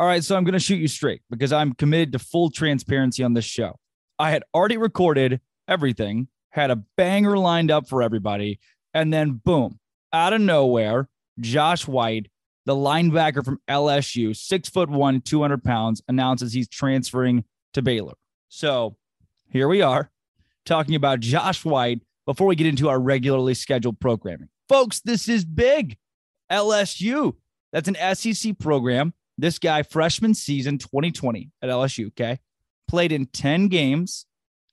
All right, so I'm going to shoot you straight because I'm committed to full transparency on this show. I had already recorded everything, had a banger lined up for everybody, and then boom, out of nowhere, Josh White, the linebacker from LSU, six foot one, 200 pounds, announces he's transferring to Baylor. So here we are talking about Josh White before we get into our regularly scheduled programming. Folks, this is big. LSU, that's an SEC program. This guy, freshman season 2020 at LSU, okay, played in 10 games,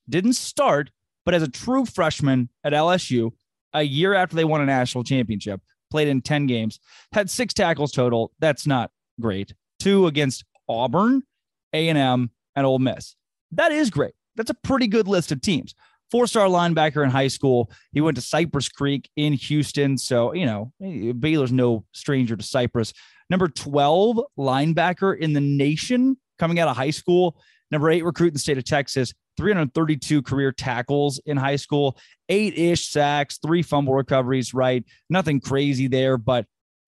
didn't start, but as a true freshman at LSU, a year after they won a national championship, played in 10 games, had six tackles total. That's not great. Two against Auburn, A&M, and Ole Miss. That is great. That's a pretty good list of teams. Four-star linebacker in high school. He went to Cypress Creek in Houston. So, you know, Baylor's no stranger to Cypress. Number 12 linebacker in the nation coming out of high school. Number eight recruit in the state of Texas. 332 career tackles in high school, eight ish sacks, three fumble recoveries, right? Nothing crazy there, but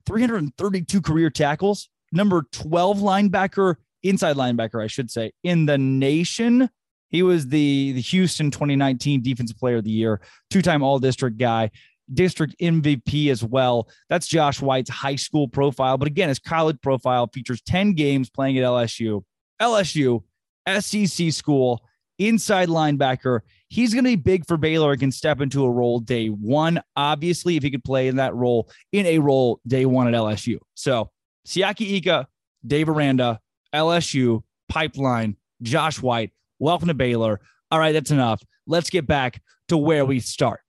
332 career tackles. Number 12 linebacker, inside linebacker, I should say, in the nation. He was the, the Houston 2019 Defensive Player of the Year, two time All District guy, district MVP as well. That's Josh White's high school profile. But again, his college profile features 10 games playing at LSU. LSU, SEC school, inside linebacker. He's going to be big for Baylor and can step into a role day one. Obviously, if he could play in that role, in a role day one at LSU. So Siaki Ika, Dave Aranda, LSU, Pipeline, Josh White. Welcome to Baylor. All right, that's enough. Let's get back to where we start,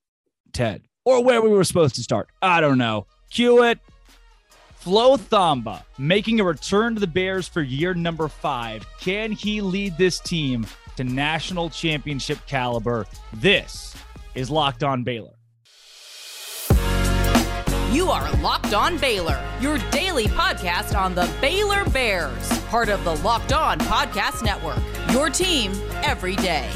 Ted, or where we were supposed to start. I don't know. Cue it. Flo Thamba making a return to the Bears for year number five. Can he lead this team to national championship caliber. This is Locked On Baylor. You are Locked On Baylor, your daily podcast on the Baylor Bears, part of the Locked On Podcast Network. Your team every day.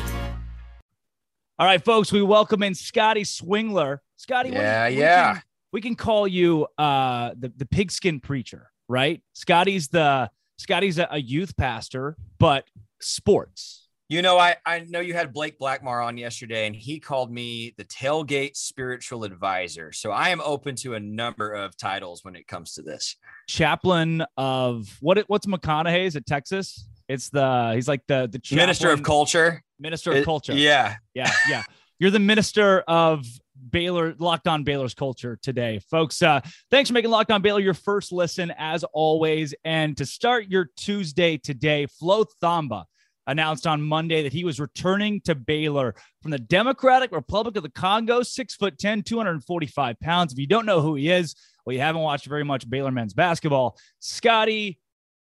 All right, folks, we welcome in Scotty Swingler. Scotty, yeah, we, yeah. We can, we can call you uh, the the pigskin preacher, right? Scotty's the Scotty's a, a youth pastor, but sports you know, I, I know you had Blake Blackmar on yesterday, and he called me the tailgate spiritual advisor. So I am open to a number of titles when it comes to this. Chaplain of what? What's McConaughey's at Texas? It's the he's like the the chaplain, minister of culture. Minister of it, culture. Yeah, yeah, yeah. You're the minister of Baylor, Locked On Baylor's culture today, folks. Uh, thanks for making Locked On Baylor your first listen, as always. And to start your Tuesday today, Flo Thamba announced on Monday that he was returning to Baylor from the Democratic Republic of the Congo, six foot 10, 245 pounds. If you don't know who he is, well, you haven't watched very much Baylor men's basketball. Scotty,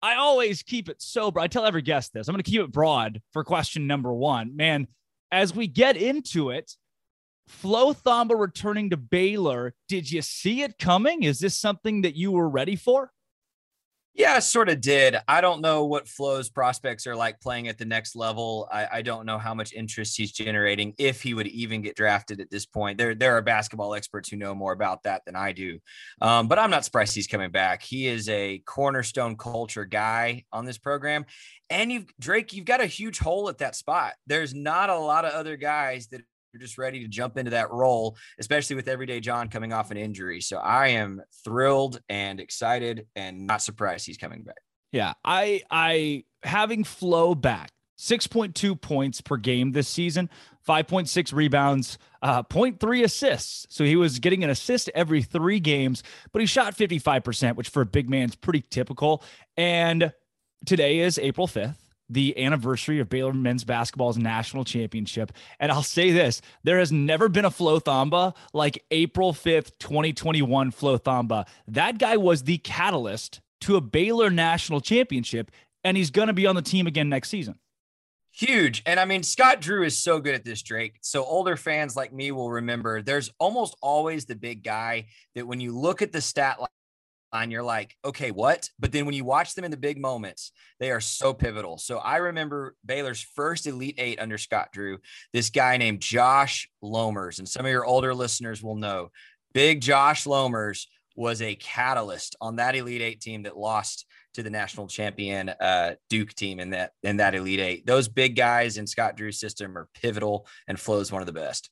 I always keep it sober. I tell every guest this. I'm going to keep it broad for question number one. Man, as we get into it, Flo Thamba returning to Baylor, did you see it coming? Is this something that you were ready for? Yeah, sort of did. I don't know what Flo's prospects are like playing at the next level. I, I, don't know how much interest he's generating, if he would even get drafted at this point. There, there are basketball experts who know more about that than I do. Um, but I'm not surprised he's coming back. He is a cornerstone culture guy on this program. And you've Drake, you've got a huge hole at that spot. There's not a lot of other guys that you're just ready to jump into that role, especially with Everyday John coming off an injury. So I am thrilled and excited and not surprised he's coming back. Yeah, I I having Flo back. 6.2 points per game this season, 5.6 rebounds, uh, 0.3 assists. So he was getting an assist every three games, but he shot 55%, which for a big man is pretty typical. And today is April 5th the anniversary of Baylor men's basketball's national championship. And I'll say this there has never been a Flo Thamba like April 5th, 2021 Flo Thamba. That guy was the catalyst to a Baylor national championship, and he's going to be on the team again next season. Huge. And I mean, Scott Drew is so good at this, Drake. So older fans like me will remember there's almost always the big guy that when you look at the stat and you're like, okay, what? But then when you watch them in the big moments, they are so pivotal. So I remember Baylor's first Elite Eight under Scott Drew, this guy named Josh Lomers. And some of your older listeners will know Big Josh Lomers was a catalyst on that Elite Eight team that lost to the national champion uh, Duke team in that in that Elite Eight. Those big guys in Scott Drew's system are pivotal, and Flo is one of the best.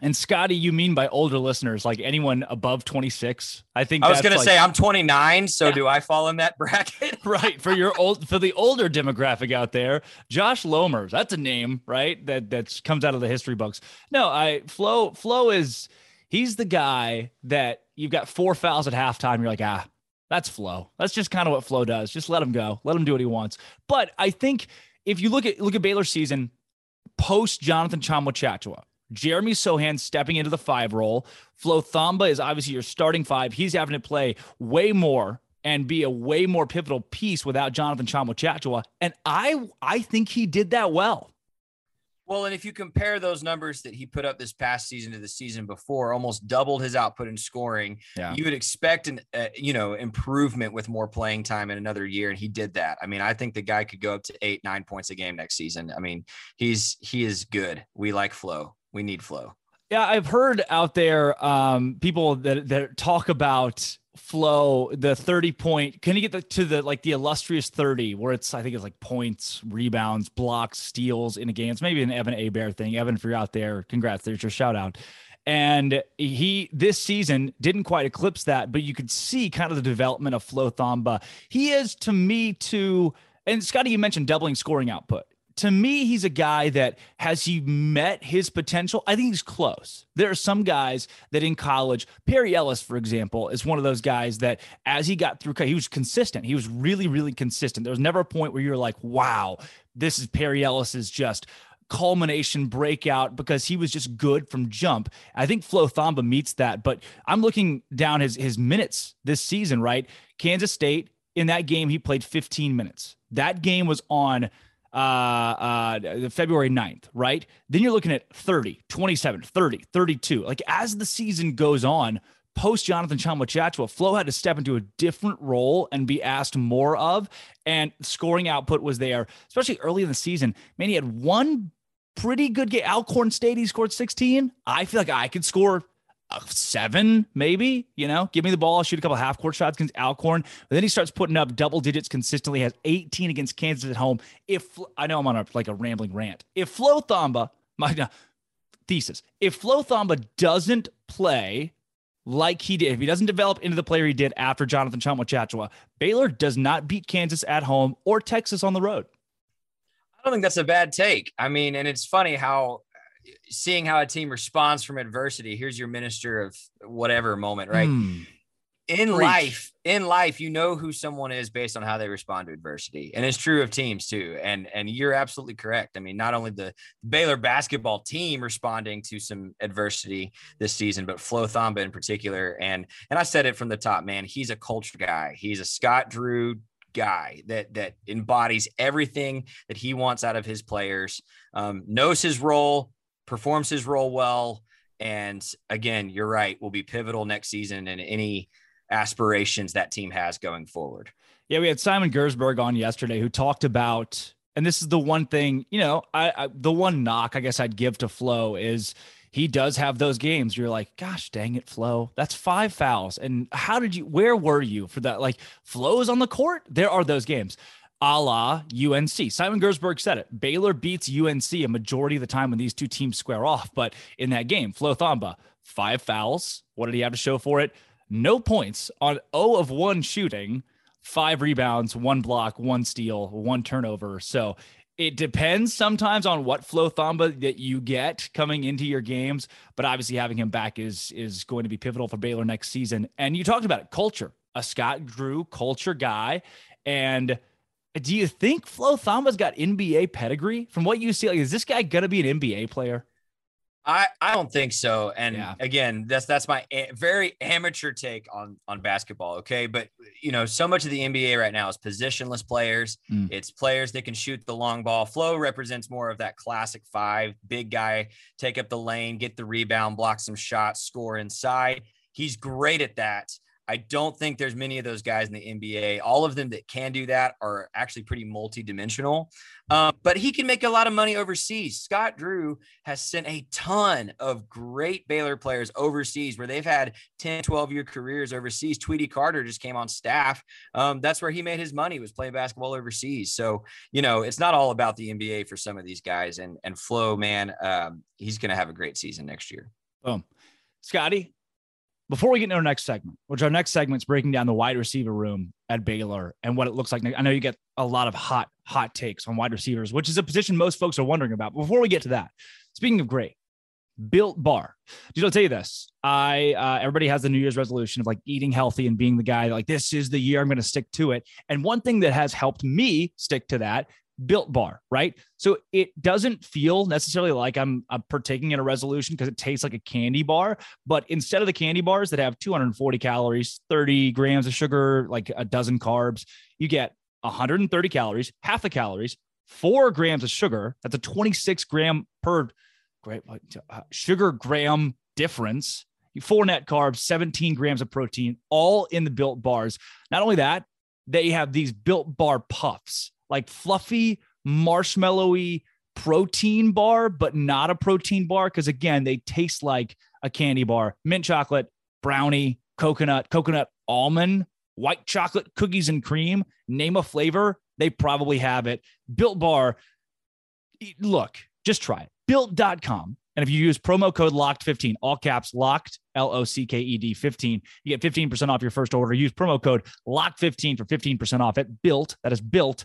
And Scotty, you mean by older listeners, like anyone above 26? I think I was going like, to say I'm 29, so yeah. do I fall in that bracket? right. For your old for the older demographic out there, Josh Lomers, that's a name, right? That that comes out of the history books. No, I Flo Flo is he's the guy that you've got four fouls at halftime. You're like, ah, that's Flo. That's just kind of what Flo does. Just let him go. Let him do what he wants. But I think if you look at look at Baylor's season post Jonathan Tchamwa Tchatchoua, Jeremy Sochan stepping into the five role. Flo Thamba is obviously your starting five. He's having to play way more and be a way more pivotal piece without Jonathan Tchamwa And I I think he did that well. Well, and if you compare those numbers that he put up this past season to the season before, almost doubled his output in scoring. Yeah. You would expect an uh, you know improvement with more playing time in another year, and he did that. I mean, I think the guy could go up to eight, nine points a game next season. I mean, he's he is good. We like Flo. We need Flo. Yeah, I've heard out there um, people that that talk about Flo the 30 point can you get the, to the like the illustrious 30 where it's i think it's like points rebounds blocks steals in a game. It's maybe an evan Hebert thing. Evan if you're out there congrats there's your shout out. And he this season didn't quite eclipse that but you could see kind of the development of Flo Thamba. He is to me to and scotty you mentioned doubling scoring output to me, he's a guy that has he met his potential? I think he's close. There are some guys that in college, Perry Ellis, for example, is one of those guys that as he got through, he was consistent. He was really, really consistent. There was never a point where you're like, wow, this is Perry Ellis's just culmination breakout because he was just good from jump. I think Flo Thamba meets that, but I'm looking down his his minutes this season, right? Kansas State in that game he played 15 minutes. That game was on uh, uh, February 9th, right? Then you're looking at 30, 27, 30, 32. Like as the season goes on, post Jonathan Tchamwa Tchatchoua, Flo had to step into a different role and be asked more of. And scoring output was there, especially early in the season. Man, he had one pretty good game. Alcorn State, he scored 16. I feel like I could score seven, maybe, you know, give me the ball, I'll shoot a couple half court shots against Alcorn. But then he starts putting up double digits consistently, has 18 against Kansas at home. If I know I'm on a, like a rambling rant, if Flo Thamba, my uh, thesis, if Flo Thamba doesn't play like he did, if he doesn't develop into the player he did after Jonathan Tchamwa Tchatchoua, Baylor does not beat Kansas at home or Texas on the road. I don't think that's a bad take. I mean, and it's funny how seeing how a team responds from adversity. Here's your minister of whatever moment, right? Mm. In Preach. life, in life, you know who someone is based on how they respond to adversity, and it's true of teams too. And and you're absolutely correct. I mean, not only the Baylor basketball team responding to some adversity this season, but Flo Thamba in particular. And and I said it from the top, man. He's a culture guy. He's a Scott Drew guy that that embodies everything that he wants out of his players. Um, knows his role, performs his role well. And again, you're right, will be pivotal next season in any aspirations that team has going forward. Yeah, we had Simon Gersberg on yesterday who talked about, and this is the one thing, you know, I, I the one knock I guess I'd give to Flo is he does have those games. You're like, gosh, dang it, Flo. That's five fouls. And how did you? Where were you for that? Like, Flo's on the court. There are those games a la UNC. Simon Gersberg said it. Baylor beats UNC a majority of the time when these two teams square off. But in that game, Flo Thamba, five fouls. What did he have to show for it? No points on 0 of 1 shooting, five rebounds, one block, one steal, one turnover. So it depends sometimes on what Flo Thamba that you get coming into your games, but obviously having him back is is going to be pivotal for Baylor next season. And you talked about it, culture, a Scott Drew culture guy, and do you think Flo Thamba's got NBA pedigree? From what you see, like, is this guy gonna be an NBA player? I, I don't think so. And yeah. again, that's that's my a- very amateur take on on basketball. Okay, but you know, so much of the NBA right now is positionless players. Mm. It's players that can shoot the long ball. Flo represents more of that classic five, big guy, take up the lane, get the rebound, block some shots, score inside. He's great at that. I don't think there's many of those guys in the NBA. All of them that can do that are actually pretty multi-dimensional. Um, but he can make a lot of money overseas. Scott Drew has sent a ton of great Baylor players overseas where they've had 10, 12 year careers overseas. Tweety Carter just came on staff. Um, that's where he made his money was playing basketball overseas. So, you know, it's not all about the NBA for some of these guys. And, and Flo, man, um, he's going to have a great season next year. Boom. Scotty, before we get into our next segment, which our next segment is breaking down the wide receiver room at Baylor and what it looks like. I know you get a lot of hot, hot takes on wide receivers, which is a position most folks are wondering about. Before we get to that, speaking of great, Built Bar. Did I'll tell you this? I uh, everybody has the New Year's resolution of like eating healthy and being the guy like this is the year I'm going to stick to it. And one thing that has helped me stick to that built bar, right? So it doesn't feel necessarily like I'm, I'm partaking in a resolution because it tastes like a candy bar. But instead of the candy bars that have 240 calories, 30 grams of sugar, like a dozen carbs, you get 130 calories, half the calories, four grams of sugar. That's a 26 gram per uh, sugar gram difference. Four net carbs, 17 grams of protein, all in the built bars. Not only that, they have these built bar puffs like fluffy, marshmallowy protein bar, but not a protein bar. Because again, they taste like a candy bar mint chocolate, brownie, coconut, coconut almond, white chocolate, cookies and cream. Name a flavor, they probably have it. Built bar, look, just try it. Built.com. And if you use promo code LOCKED15, all caps locked, L O C K E D 15, you get 15% off your first order. Use promo code LOCKED15 for 15% off at built. That is built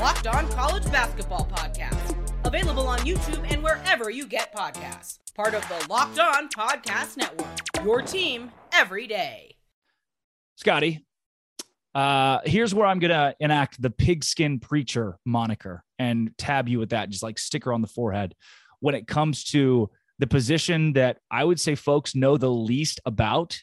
Locked On College Basketball Podcast. Available on YouTube and wherever you get podcasts. Part of the Locked On Podcast Network. Your team every day. Scotty, uh, here's where I'm gonna enact the pigskin preacher moniker and tab you with that, just like sticker on the forehead. When it comes to the position that I would say folks know the least about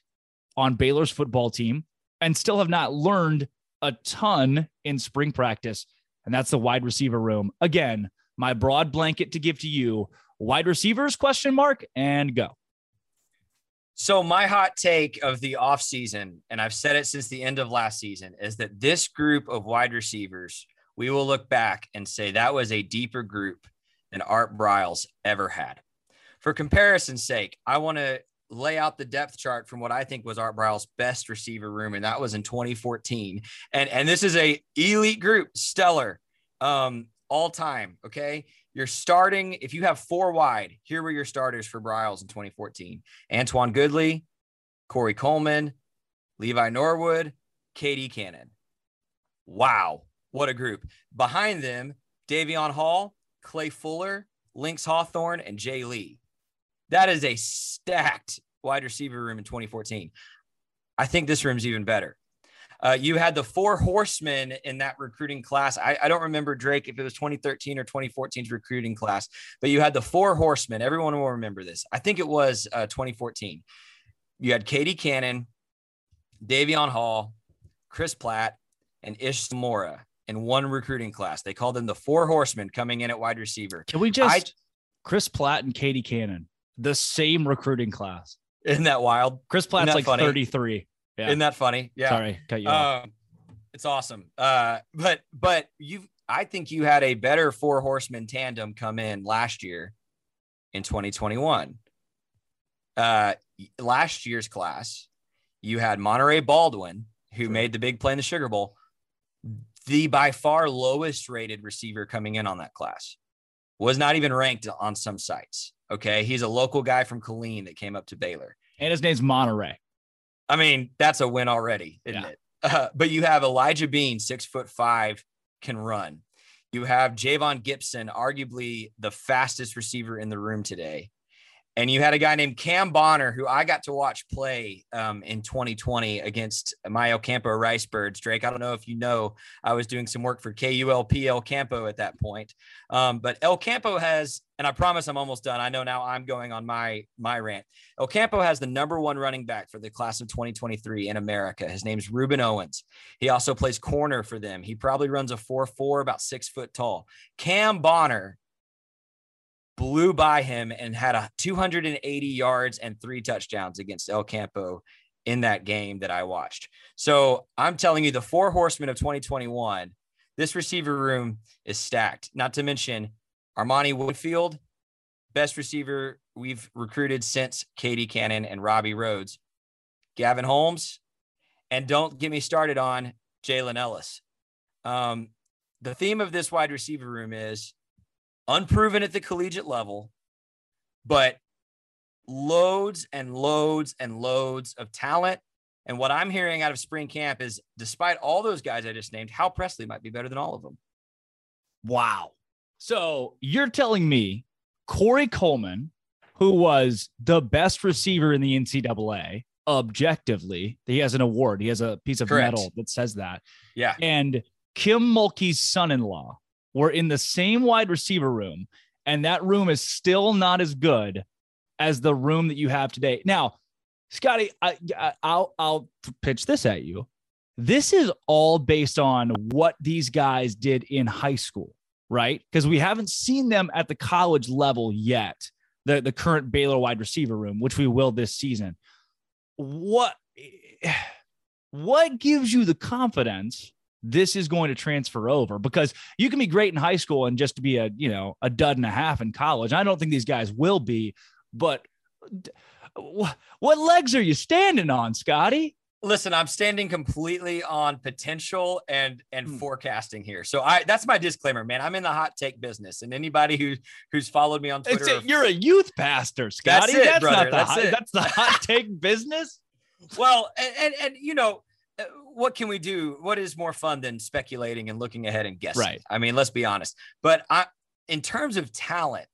on Baylor's football team and still have not learned a ton in spring practice, and that's the wide receiver room. Again, my broad blanket to give to you: wide receivers? Question mark and go. So my hot take of the offseason, and I've said it since the end of last season, is that this group of wide receivers, we will look back and say that was a deeper group than Art Briles ever had. For comparison's sake, I want to lay out the depth chart from what I think was Art Briles' best receiver room, and that was in 2014. And and this is a elite group, stellar, um, all time. Okay, you're starting, if you have four wide, here were your starters for Briles in 2014 Antwan Goodley, Corey Coleman, Levi Norwood, KD Cannon. Wow, what a group. Behind them, Davion Hall, Clay Fuller, Lynx Hawthorne, and Jay Lee. That is a stacked wide receiver room in 2014. I think this room's even better. Uh, you had the four horsemen in that recruiting class. I, I, don't remember Drake if it was 2013 or 2014's recruiting class, but you had the four horsemen. Everyone will remember this. I think it was uh, 2014. You had KD Cannon, Davion Hall, Chris Platt, and Ish Zamora in one recruiting class. They called them the four horsemen coming in at wide receiver. Can we just I, Chris Platt and KD Cannon, the same recruiting class? Isn't that wild? Chris Platt's like funny? 33. Yeah. Isn't that funny? Yeah. Sorry, cut you off. Um, it's awesome. Uh, but but you, I think you had a better four horsemen tandem come in last year, in 2021. Uh, last year's class, you had Monaray Baldwin, who sure. made the big play in the Sugar Bowl, the by far lowest rated receiver coming in on that class, was not even ranked on some sites. Okay, he's a local guy from Killeen that came up to Baylor, and his name's Monaray. I mean, that's a win already, isn't yeah. it? Uh, but you have Elijah Bean, six foot five, can run. You have Javon Gibson, arguably the fastest receiver in the room today. And you had a guy named Cam Bonner who I got to watch play um, in 2020 against my El Campo Rice Birds. Drake, I don't know if you know, I was doing some work for KULP El Campo at that point, um, but El Campo has, and I promise I'm almost done. I know now I'm going on my my rant. El Campo has the number one running back for the class of 2023 in America. His name's Ruben Owens. He also plays corner for them. He probably runs a four four, about six foot tall. Cam Bonner blew by him and had a 280 yards and three touchdowns against El Campo in that game that I watched. So I'm telling you, the four horsemen of 2021, this receiver room is stacked. Not to mention Armani Winfield, best receiver we've recruited since KD Cannon and Robbie Rhodes, Gavin Holmes, and don't get me started on Jalen Ellis. Um, the theme of this wide receiver room is unproven at the collegiate level, but loads and loads and loads of talent. And what I'm hearing out of spring camp is despite all those guys I just named, Hal Presley might be better than all of them. Wow. So you're telling me Corey Coleman, who was the best receiver in the NCAA, objectively, he has an award, he has a piece of Correct. metal that says that. Yeah. And Kim Mulkey's son in law we're in the same wide receiver room, and that room is still not as good as the room that you have today. Now, Scotty, I, I'll I'll pitch this at you. This is all based on what these guys did in high school, right? Because we haven't seen them at the college level yet. The the current Baylor wide receiver room, which we will this season. What what gives you the confidence this is going to transfer over because you can be great in high school and just be a you know a dud and a half in college. I don't think these guys will be, but what legs are you standing on, Scotty? Listen, I'm standing completely on potential and and hmm. forecasting here. So I that's my disclaimer, man. I'm in the hot take business, and anybody who who's followed me on Twitter, a, you're a youth pastor, Scotty. That's, it, that's brother. not the that's hot, it. that's the hot take business. Well, and, and and you know, what can we do? What is more fun than speculating and looking ahead and guessing? Right. I mean, let's be honest. But I, in terms of talent,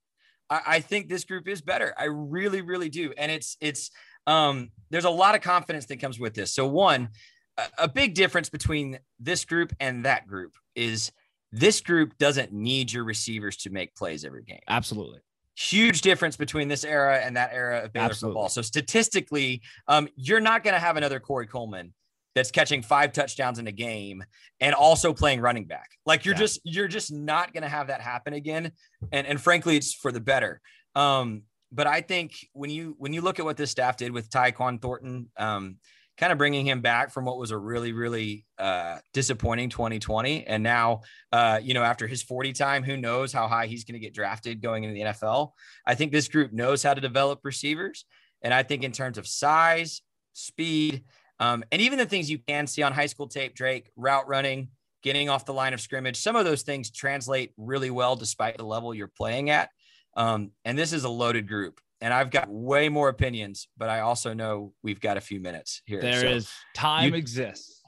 I, I think this group is better. I really, really do. And it's it's um, there's a lot of confidence that comes with this. So one, a, a big difference between this group and that group is this group doesn't need your receivers to make plays every game. Absolutely huge difference between this era and that era of Baylor Absolutely. football. So statistically, um, you're not going to have another Corey Coleman that's catching five touchdowns in a game and also playing running back. Like you're yeah. just you're just not going to have that happen again. And and frankly, it's for the better. Um, but I think when you when you look at what this staff did with Tyquan Thornton, um, kind of bringing him back from what was a really really uh, disappointing 2020, and now uh, you know after his 40 time, who knows how high he's going to get drafted going into the NFL. I think this group knows how to develop receivers, and I think in terms of size, speed, um, and even the things you can see on high school tape, Drake, route running, getting off the line of scrimmage, some of those things translate really well despite the level you're playing at. Um, and this is a loaded group. And I've got way more opinions, but I also know we've got a few minutes here. There so is time you- exists.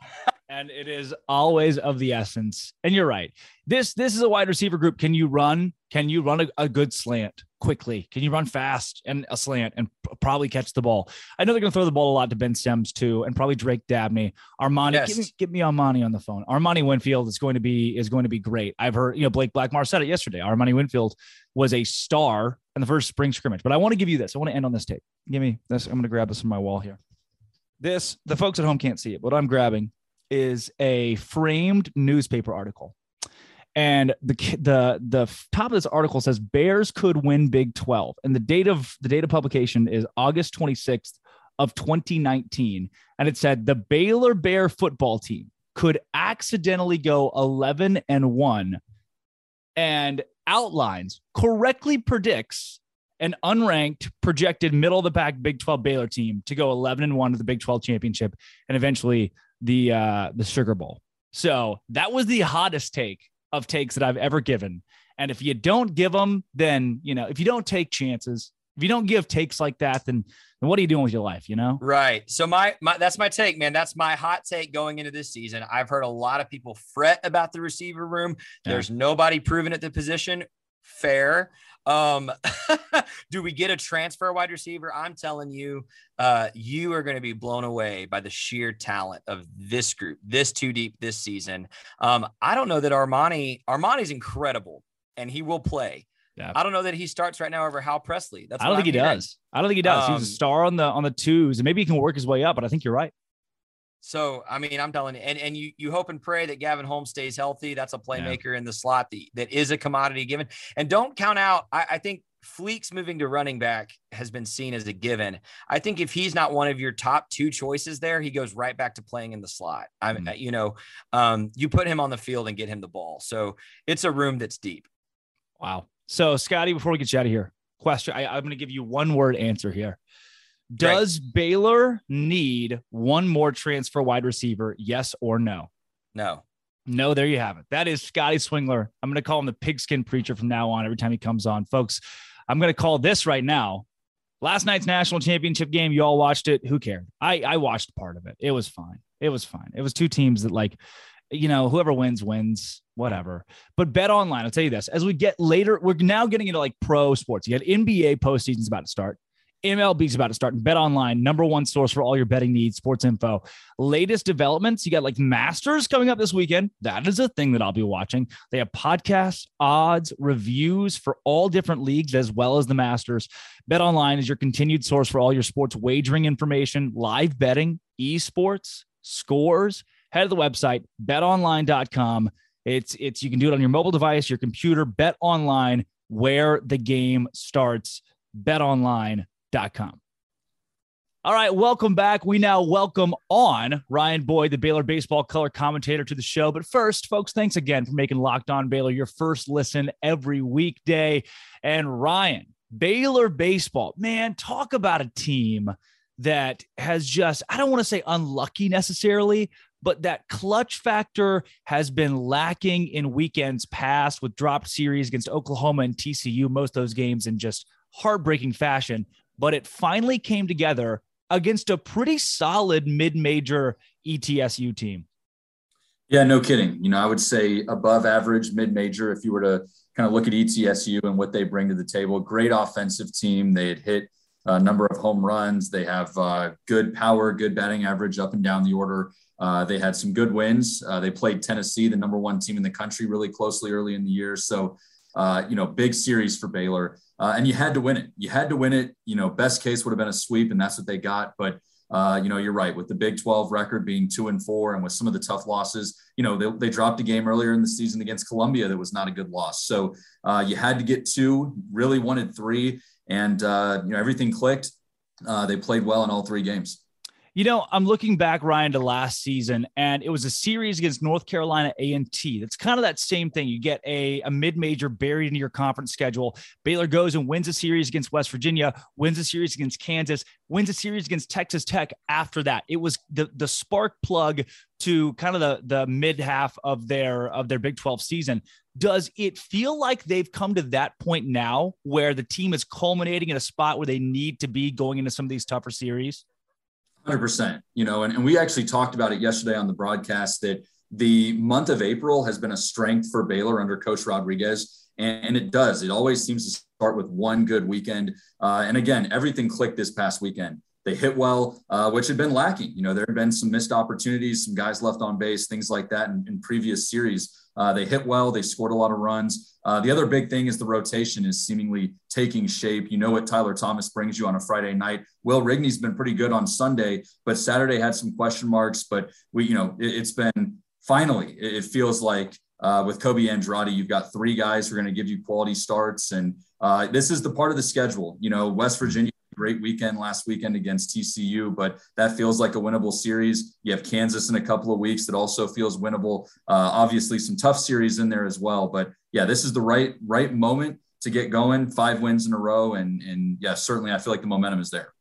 and it is always of the essence. And you're right. This this is a wide receiver group. Can you run? Can you run a, a good slant? Quickly? Can you run fast and a slant and probably catch the ball? I know they're going to throw the ball a lot to Ben Sims too, and probably Drake Dabney. Armani, yes. give, me, me Armani on the phone. Armani Winfield is going to be is going to be great. I've heard you know Blake Blackmar said it yesterday. Armani Winfield was a star in the first spring scrimmage. But I want to give you this. I want to end on this tape. Give me this. I'm going to grab this from my wall here. This the folks at home can't see it. What I'm grabbing is a framed newspaper article and the the the top of this article says Bears could win Big 12, and the date of the date of publication is August 26th of 2019, and it said the Baylor Bear football team could accidentally go 11 and one, and outlines correctly predicts an unranked projected middle of the pack Big 12 Baylor team to go 11 and 1 to the Big 12 championship and eventually the uh the Sugar Bowl. So that was the hottest take of takes that I've ever given. And if you don't give them, then, you know, if you don't take chances, if you don't give takes like that, then, then what are you doing with your life? You know? Right. So my, my, that's my take, man. That's my hot take going into this season. I've heard a lot of people fret about the receiver room. Yeah. There's nobody proven at the position. Fair. Um, do we get a transfer wide receiver? I'm telling you, uh, you are going to be blown away by the sheer talent of this group, this too deep this season. Um, I don't know that Armani, Armani's incredible and he will play. Yeah. I don't know that he starts right now over Hal Presley. That's I don't think I'm he hearing. does. I don't think he does. Um, He's a um, star on the on the twos, and maybe he can work his way up. But I think you're right. So I mean, I'm telling you, and, and you you hope and pray that Gavin Holmes stays healthy. That's a playmaker yeah. in the slot that, that is a commodity given. And don't count out. I, I think Fleeks moving to running back has been seen as a given. I think if he's not one of your top two choices there, he goes right back to playing in the slot. I mean, mm-hmm. you know, um, you put him on the field and get him the ball. So it's a room that's deep. Wow. So Scotty, before we get you out of here, question. I, I'm going to give you one word answer here. Does right. Baylor need one more transfer wide receiver? Yes or no? No. No, there you have it. That is Scotty Swingler. I'm going to call him the pigskin preacher from now on every time he comes on. Folks, I'm going to call this right now. Last night's national championship game, you all watched it. Who cared? I, I watched part of it. It was fine. It was fine. It was two teams that, like, you know, whoever wins, wins, whatever. But bet online, I'll tell you this as we get later, we're now getting into like pro sports. You got NBA postseason's about to start. MLB's about to start. Bet online, number one source for all your betting needs, sports info. Latest developments. You got like Masters coming up this weekend. That is a thing that I'll be watching. They have podcasts, odds, reviews for all different leagues as well as the Masters. Bet online is your continued source for all your sports wagering information, live betting, esports, scores. Head to the website betonline.com. It's it's you can do it on your mobile device, your computer. Bet online where the game starts. Bet online com. All right, welcome back. We now welcome on Ryan Boyd, the Baylor baseball color commentator, to the show. But first, folks, thanks again for making Locked On Baylor your first listen every weekday. And Ryan, Baylor baseball, man, talk about a team that has just, I don't want to say unlucky necessarily, but that clutch factor has been lacking in weekends past with dropped series against Oklahoma and TCU, most those games in just heartbreaking fashion but it finally came together against a pretty solid mid-major ETSU team. Yeah, no kidding. You know, I would say above average mid-major if you were to kind of look at ETSU and what they bring to the table. Great offensive team. They had hit a number of home runs. They have uh, good power, good batting average up and down the order. Uh, they had some good wins. Uh, they played Tennessee, the number one team in the country, really closely early in the year. So, uh, you know, big series for Baylor uh, and you had to win it. You had to win it. You know, best case would have been a sweep, and that's what they got. But uh, you know, you're right. With the Big 12 record being two and four, and with some of the tough losses, you know, they, they dropped a game earlier in the season against Columbia that was not a good loss. So uh, you had to get two. Really wanted three, and uh, you know everything clicked. Uh, they played well in all three games. You know, I'm looking back, Ryan, to last season, and it was a series against North Carolina A&T. That's kind of that same thing. You get a, a mid-major buried into your conference schedule. Baylor goes and wins a series against West Virginia, wins a series against Kansas, wins a series against Texas Tech after that. It was the, the spark plug to kind of the, the mid half of their of their Big 12 season. Does it feel like they've come to that point now where the team is culminating in a spot where they need to be going into some of these tougher series? 100%. You know, and, and we actually talked about it yesterday on the broadcast that the month of April has been a strength for Baylor under Coach Rodriguez. And, and it does. It always seems to start with one good weekend. Uh, and again, everything clicked this past weekend. They hit well, uh, which had been lacking. You know, there had been some missed opportunities, some guys left on base, things like that in, in previous series. Uh, they hit well. They scored a lot of runs. Uh, the other big thing is the rotation is seemingly taking shape. You know what Tyler Thomas brings you on a Friday night. Will Rigney's been pretty good on Sunday, but Saturday had some question marks. But we, you know, it, has been finally. It, it feels like uh, with Kobe Andrade, you've got three guys who are going to give you quality starts, and uh, this is the part of the schedule. You know, West Virginia great weekend last weekend against TCU, but that feels like a winnable series. You have Kansas in a couple of weeks that also feels winnable. Uh, obviously, some tough series in there as well, but yeah, this is the right right moment to get going. Five wins in a row, and and yeah, certainly I feel like the momentum is there.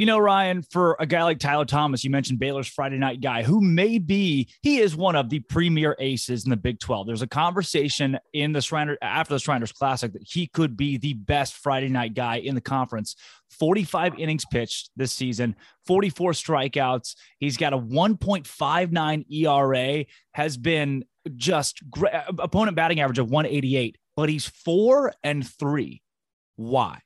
You know, Ryan, for a guy like Tyler Thomas, you mentioned Baylor's Friday night guy, who may be, he is one of the premier aces in the Big 12. There's a conversation in the Shriner after the Shriners Classic that he could be the best Friday night guy in the conference. 45 innings pitched this season, 44 strikeouts. He's got a 1.59 ERA, has been just great, opponent batting average of 188 but he's four and three. Why?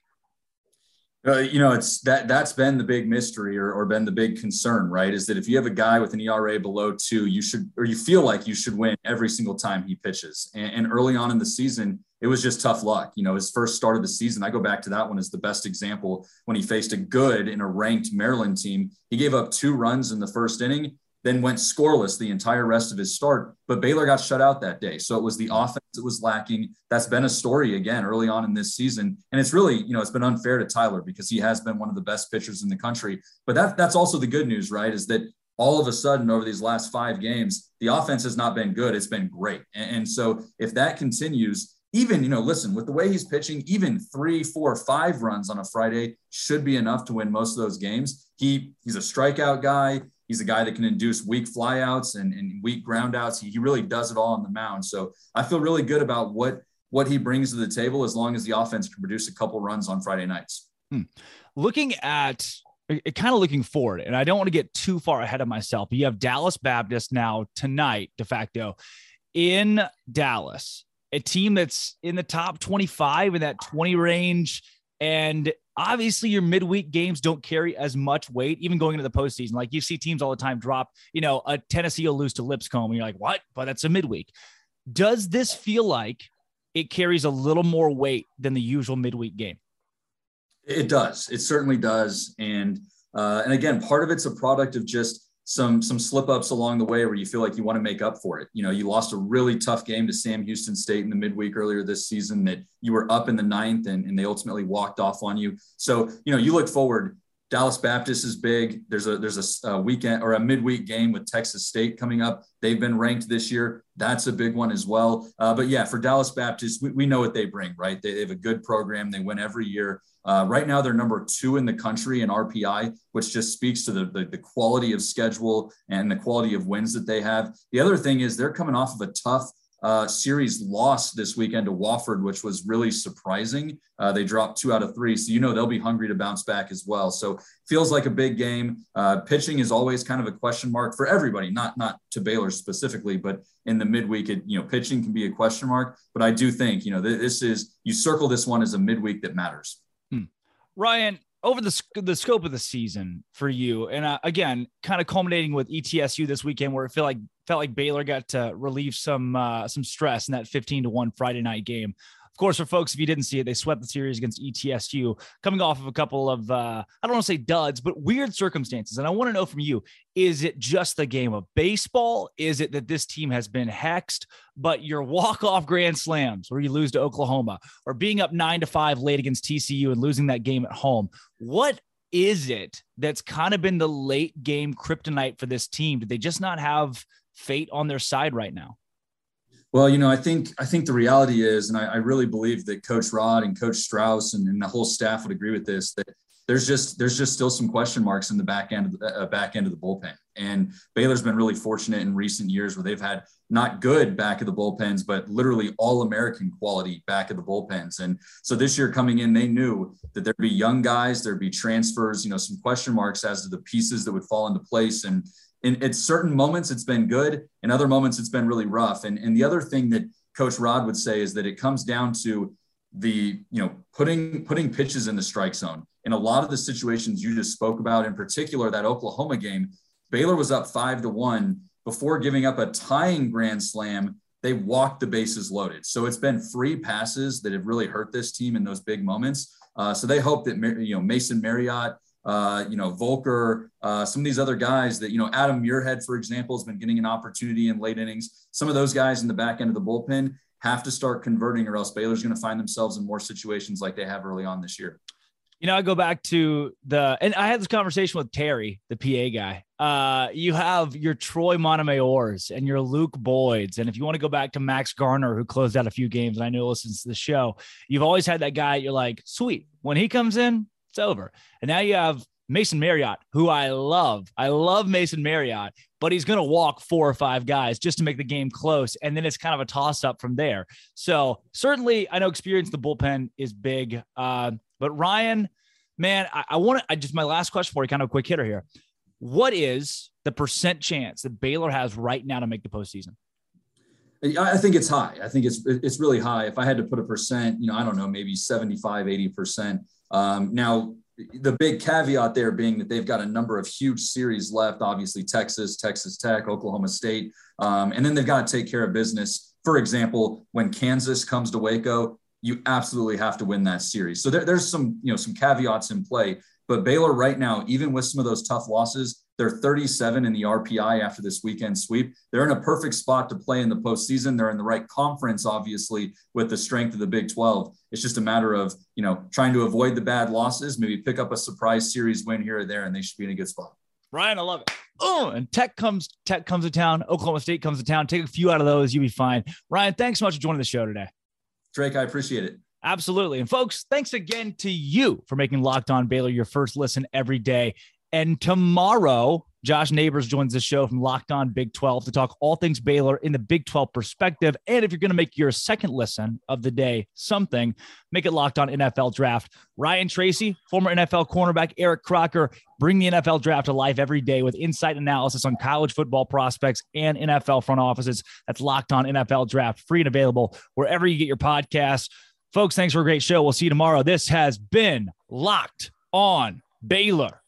Uh, you know, it's that that's been the big mystery or, or been the big concern, right? Is that if you have a guy with an ERA below two, you should or you feel like you should win every single time he pitches. And, and early on in the season, it was just tough luck. You know, his first start of the season, I go back to that one as the best example when he faced a good in a ranked Maryland team. He gave up two runs in the first inning then went scoreless the entire rest of his start. But Baylor got shut out that day. So it was the mm-hmm. offense that was lacking. That's been a story again early on in this season. And it's really, you know, it's been unfair to Tyler because he has been one of the best pitchers in the country. But that, that's also the good news, right? Is that all of a sudden over these last five games, the offense has not been good. It's been great. And, and so if that continues, even, you know, listen, with the way he's pitching, even three, four, five runs on a Friday should be enough to win most of those games. He he's a strikeout guy. He's a guy that can induce weak flyouts and, and weak groundouts. He, he really does it all on the mound. So I feel really good about what what he brings to the table as long as the offense can produce a couple runs on Friday nights. Hmm. Looking at kind of looking forward, and I don't want to get too far ahead of myself, but you have Dallas Baptist now tonight, de facto, in Dallas, a team that's in the top 25 in that 20 range. And obviously your midweek games don't carry as much weight, even going into the postseason. Like you see teams all the time drop, you know, a Tennessee will lose to Lipscomb, and you're like, what? But that's a midweek. Does this feel like it carries a little more weight than the usual midweek game? It does. It certainly does. And uh, and again, part of it's a product of just some some slip ups along the way where you feel like you want to make up for it. You know, you lost a really tough game to Sam Houston State in the midweek earlier this season that you were up in the ninth and, and they ultimately walked off on you. So, you know, you look forward. Dallas Baptist is big. There's a there's a, a weekend or a midweek game with Texas State coming up. They've been ranked this year. That's a big one as well. Uh, but yeah, for Dallas Baptist, we, we know what they bring, right? They, they have a good program. They win every year. Uh, right now, they're number two in the country in RPI, which just speaks to the, the, the, quality of schedule and the quality of wins that they have. The other thing is they're coming off of a tough uh, series loss this weekend to Wofford, which was really surprising. Uh, they dropped two out of three, so you know they'll be hungry to bounce back as well. So feels like a big game. Uh, pitching is always kind of a question mark for everybody, not not to Baylor specifically, but in the midweek, it, you know, pitching can be a question mark. But I do think you know this is you circle this one as a midweek that matters. Ryan, over the, the scope of the season for you, and uh, again, kind of culminating with ETSU this weekend, where it felt like felt like Baylor got to relieve some uh, some stress in that 15 to one Friday night game. Of course, for folks, if you didn't see it, they swept the series against ETSU, coming off of a couple of, uh, I don't want to say duds, but weird circumstances. And I want to know from you is it just the game of baseball? Is it that this team has been hexed, but your walk off grand slams where you lose to Oklahoma or being up nine to five late against TCU and losing that game at home? What is it that's kind of been the late game kryptonite for this team? Did they just not have fate on their side right now? Well, you know, I think I think the reality is, and I, I really believe that Coach Rod and Coach Strauss and, and, the whole staff would agree with this that there's just there's just still some question marks in the back end of the uh, back end of the bullpen. And Baylor's been really fortunate in recent years where they've had not good back of the bullpens, but literally all American quality back of the bullpens. And so this year coming in, they knew that there'd be young guys, there'd be transfers, you know, some question marks as to the pieces that would fall into place. And in at certain moments it's been good. In other moments it's been really rough. And and the other thing that coach rod would say is that it comes down to the you know putting putting pitches in the strike zone. In a lot of the situations you just spoke about in particular that oklahoma game baylor was up five to one before giving up a tying grand slam. They walked the bases loaded. So it's been free passes that have really hurt this team in those big moments. Uh, so they hope that you know mason marriott uh, you know, Volker, uh, some of these other guys that, you know, Adam Muirhead, for example, has been getting an opportunity in late innings. Some of those guys in the back end of the bullpen have to start converting or else Baylor's going to find themselves in more situations like they have early on this year. You know, I go back to the, and I had this conversation with Terry, the PA guy. Uh, you have your Troy Montemayor's and your Luke Boyds. And if you want to go back to Max Garner, who closed out a few games, and I know listens to the show, you've always had that guy. You're like, sweet. When he comes in, it's over. And now you have Mason Marriott, who I love. I love Mason Marriott, but he's going to walk four or five guys just to make the game close. And then it's kind of a toss up from there. So certainly, I know experience the bullpen is big. Uh, but Ryan, man, I, I want to, I just, my last question for you, kind of a quick hitter here. What is the percent chance that Baylor has right now to make the postseason? I think it's high. I think it's it's really high. If I had to put a percent, you know, I don't know, maybe 75, 80%. Um, now, the big caveat there being that they've got a number of huge series left, obviously Texas, Texas Tech, Oklahoma State, um, and then they've got to take care of business. For example, when Kansas comes to Waco, you absolutely have to win that series. So there, there's some, you know, some caveats in play. But Baylor right now, even with some of those tough losses, they're 37 in the RPI after this weekend sweep. They're in a perfect spot to play in the postseason. They're in the right conference, obviously, with the strength of the Big 12. It's just a matter of, you know, trying to avoid the bad losses, maybe pick up a surprise series win here or there, and they should be in a good spot. Ryan, I love it. Oh, and Tech comes, Tech comes to town. Oklahoma State comes to town. Take a few out of those, you'll be fine. Ryan, thanks so much for joining the show today. Drake, I appreciate it. Absolutely. And folks, thanks again to you for making Locked On Baylor your first listen every day. And tomorrow, Josh Neighbors joins the show from Locked On Big 12 to talk all things Baylor in the Big 12 perspective. And if you're going to make your second listen of the day something, make it Locked On NFL Draft. Ryan Tracy, former NFL cornerback Eric Crocker, bring the NFL Draft to life every day with insight analysis on college football prospects and NFL front offices. That's Locked On NFL Draft, free and available wherever you get your podcasts. Folks, thanks for a great show. We'll see you tomorrow. This has been Locked On Baylor.